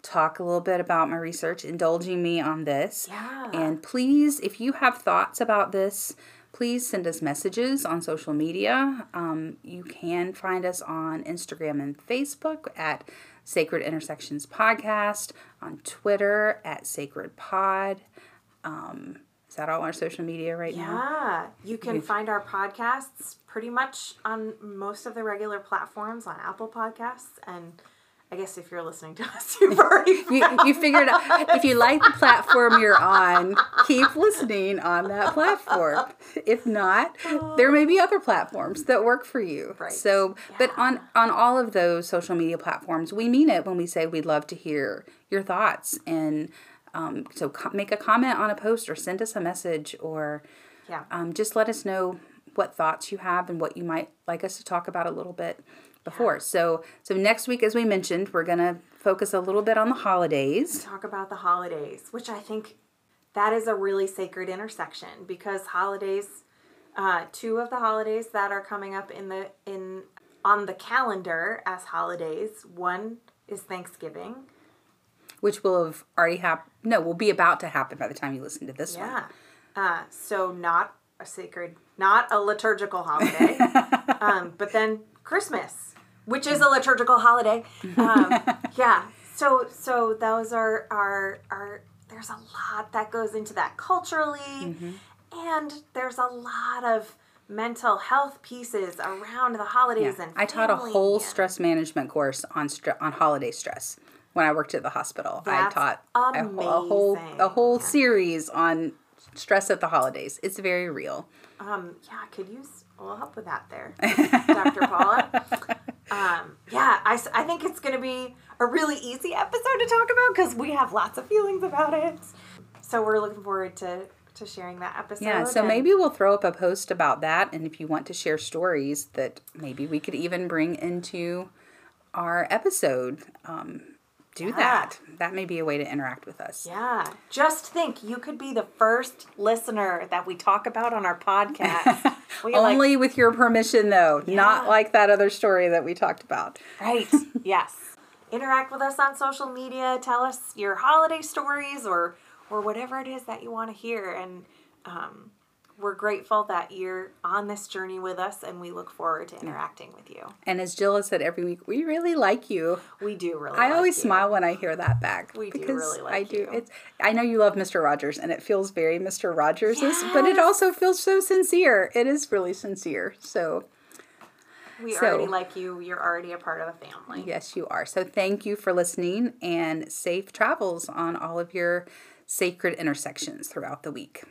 talk a little bit about my research, indulging me on this. Yeah. And please, if you have thoughts about this, please send us messages on social media. Um, you can find us on Instagram and Facebook at Sacred Intersections Podcast, on Twitter at Sacred Pod. Um, is that all our social media right now? yeah you can find our podcasts pretty much on most of the regular platforms on apple podcasts and i guess if you're listening to us you've already you, you figured out if you like the platform you're on, keep listening on that platform. If not, there may be other platforms that work for you. Right. So, but on on all of those social media platforms, we mean it when we say we'd love to hear your thoughts and. Um, so co- make a comment on a post or send us a message or yeah um, just let us know what thoughts you have and what you might like us to talk about a little bit before. So so next week, as we mentioned, we're gonna focus a little bit on the holidays. talk about the holidays, which I think that is a really sacred intersection because holidays, uh, two of the holidays that are coming up in the in on the calendar as holidays. One is Thanksgiving. which will have already happened. No, will be about to happen by the time you listen to this one. Yeah. Uh, so not a sacred, not a liturgical holiday, um, but then Christmas, which is a liturgical holiday. Um, yeah. So so those are are are there's a lot that goes into that culturally, and there's a lot of mental health pieces around the holidays and I taught a whole and- stress management course on stre- on holiday stress when I worked at the hospital. That's I taught a, whole- a whole a whole series on stress at the holidays. It's very real. Um, yeah, I could use a little help with that there, Dr. Paula. Um, yeah, I think it's going to be a really easy episode to talk about because we have lots of feelings about it. So we're looking forward to to sharing that episode. Yeah, so maybe we'll throw up a post about that. And if you want to share stories that maybe we could even bring into our episode, um, do that. That may be a way to interact with us. Yeah. Just think you could be the first listener that we talk about on our podcast. We like- Only with your permission, though, not like that other story that we talked about. Right. yes. Interact with us on social media. Tell us your holiday stories or or whatever it is that you want to hear. And um, we're grateful that you're on this journey with us, and we look forward to interacting with you. And as Jill has said every week, we really like you. We do really. Like you. I like always you. smile when I hear that back. We do because really like I do. you. It's I know you love Mr. Rogers and it feels very Mr. Rogers but it also feels so sincere. It is really sincere. So We So- already like you. You're already a part of the family. Yes, you are. So thank you for listening and safe travels on all of your sacred intersections throughout the week.